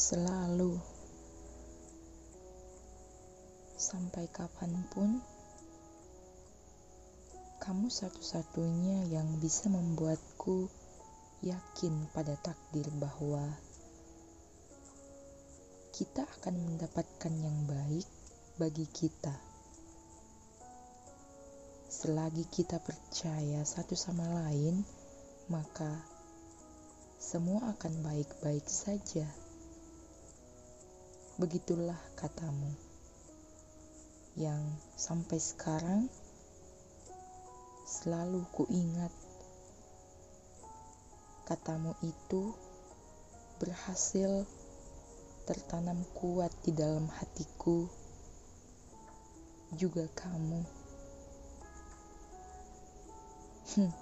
selalu sampai kapan pun kamu satu-satunya yang bisa membuatku yakin pada takdir bahwa kita akan mendapatkan yang baik bagi kita. Selagi kita percaya satu sama lain, maka semua akan baik-baik saja. Begitulah katamu, yang sampai sekarang selalu kuingat. Katamu itu berhasil tertanam kuat di dalam hatiku, juga kamu. Hmm.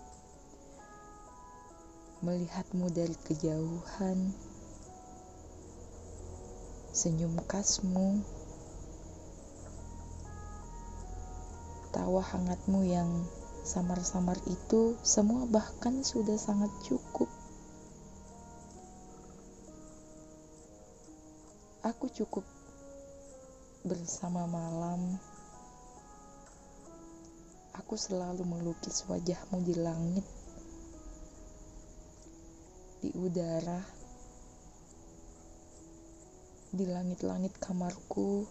Melihatmu dari kejauhan, senyum khasmu, tawa hangatmu yang samar-samar itu semua bahkan sudah sangat cukup. Aku cukup bersama malam. Aku selalu melukis wajahmu di langit, di udara, di langit-langit kamarku.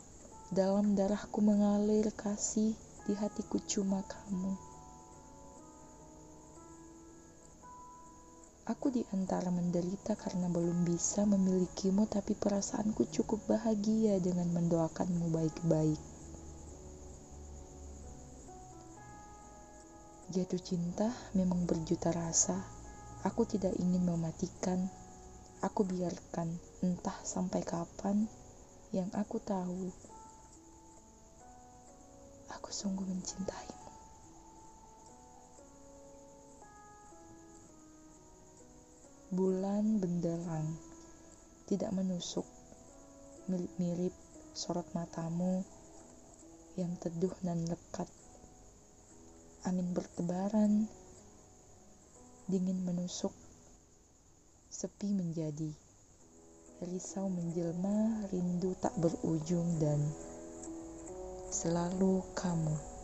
Dalam darahku mengalir kasih, di hatiku cuma kamu. Aku di antara menderita karena belum bisa memilikimu, tapi perasaanku cukup bahagia dengan mendoakanmu baik-baik. Jatuh cinta memang berjuta rasa. Aku tidak ingin mematikan. Aku biarkan entah sampai kapan. Yang aku tahu, aku sungguh mencintaimu. Bulan benderang, tidak menusuk, mirip-mirip sorot matamu yang teduh dan lekat. Angin bertebaran, dingin menusuk, sepi menjadi, risau menjelma, rindu tak berujung dan selalu kamu.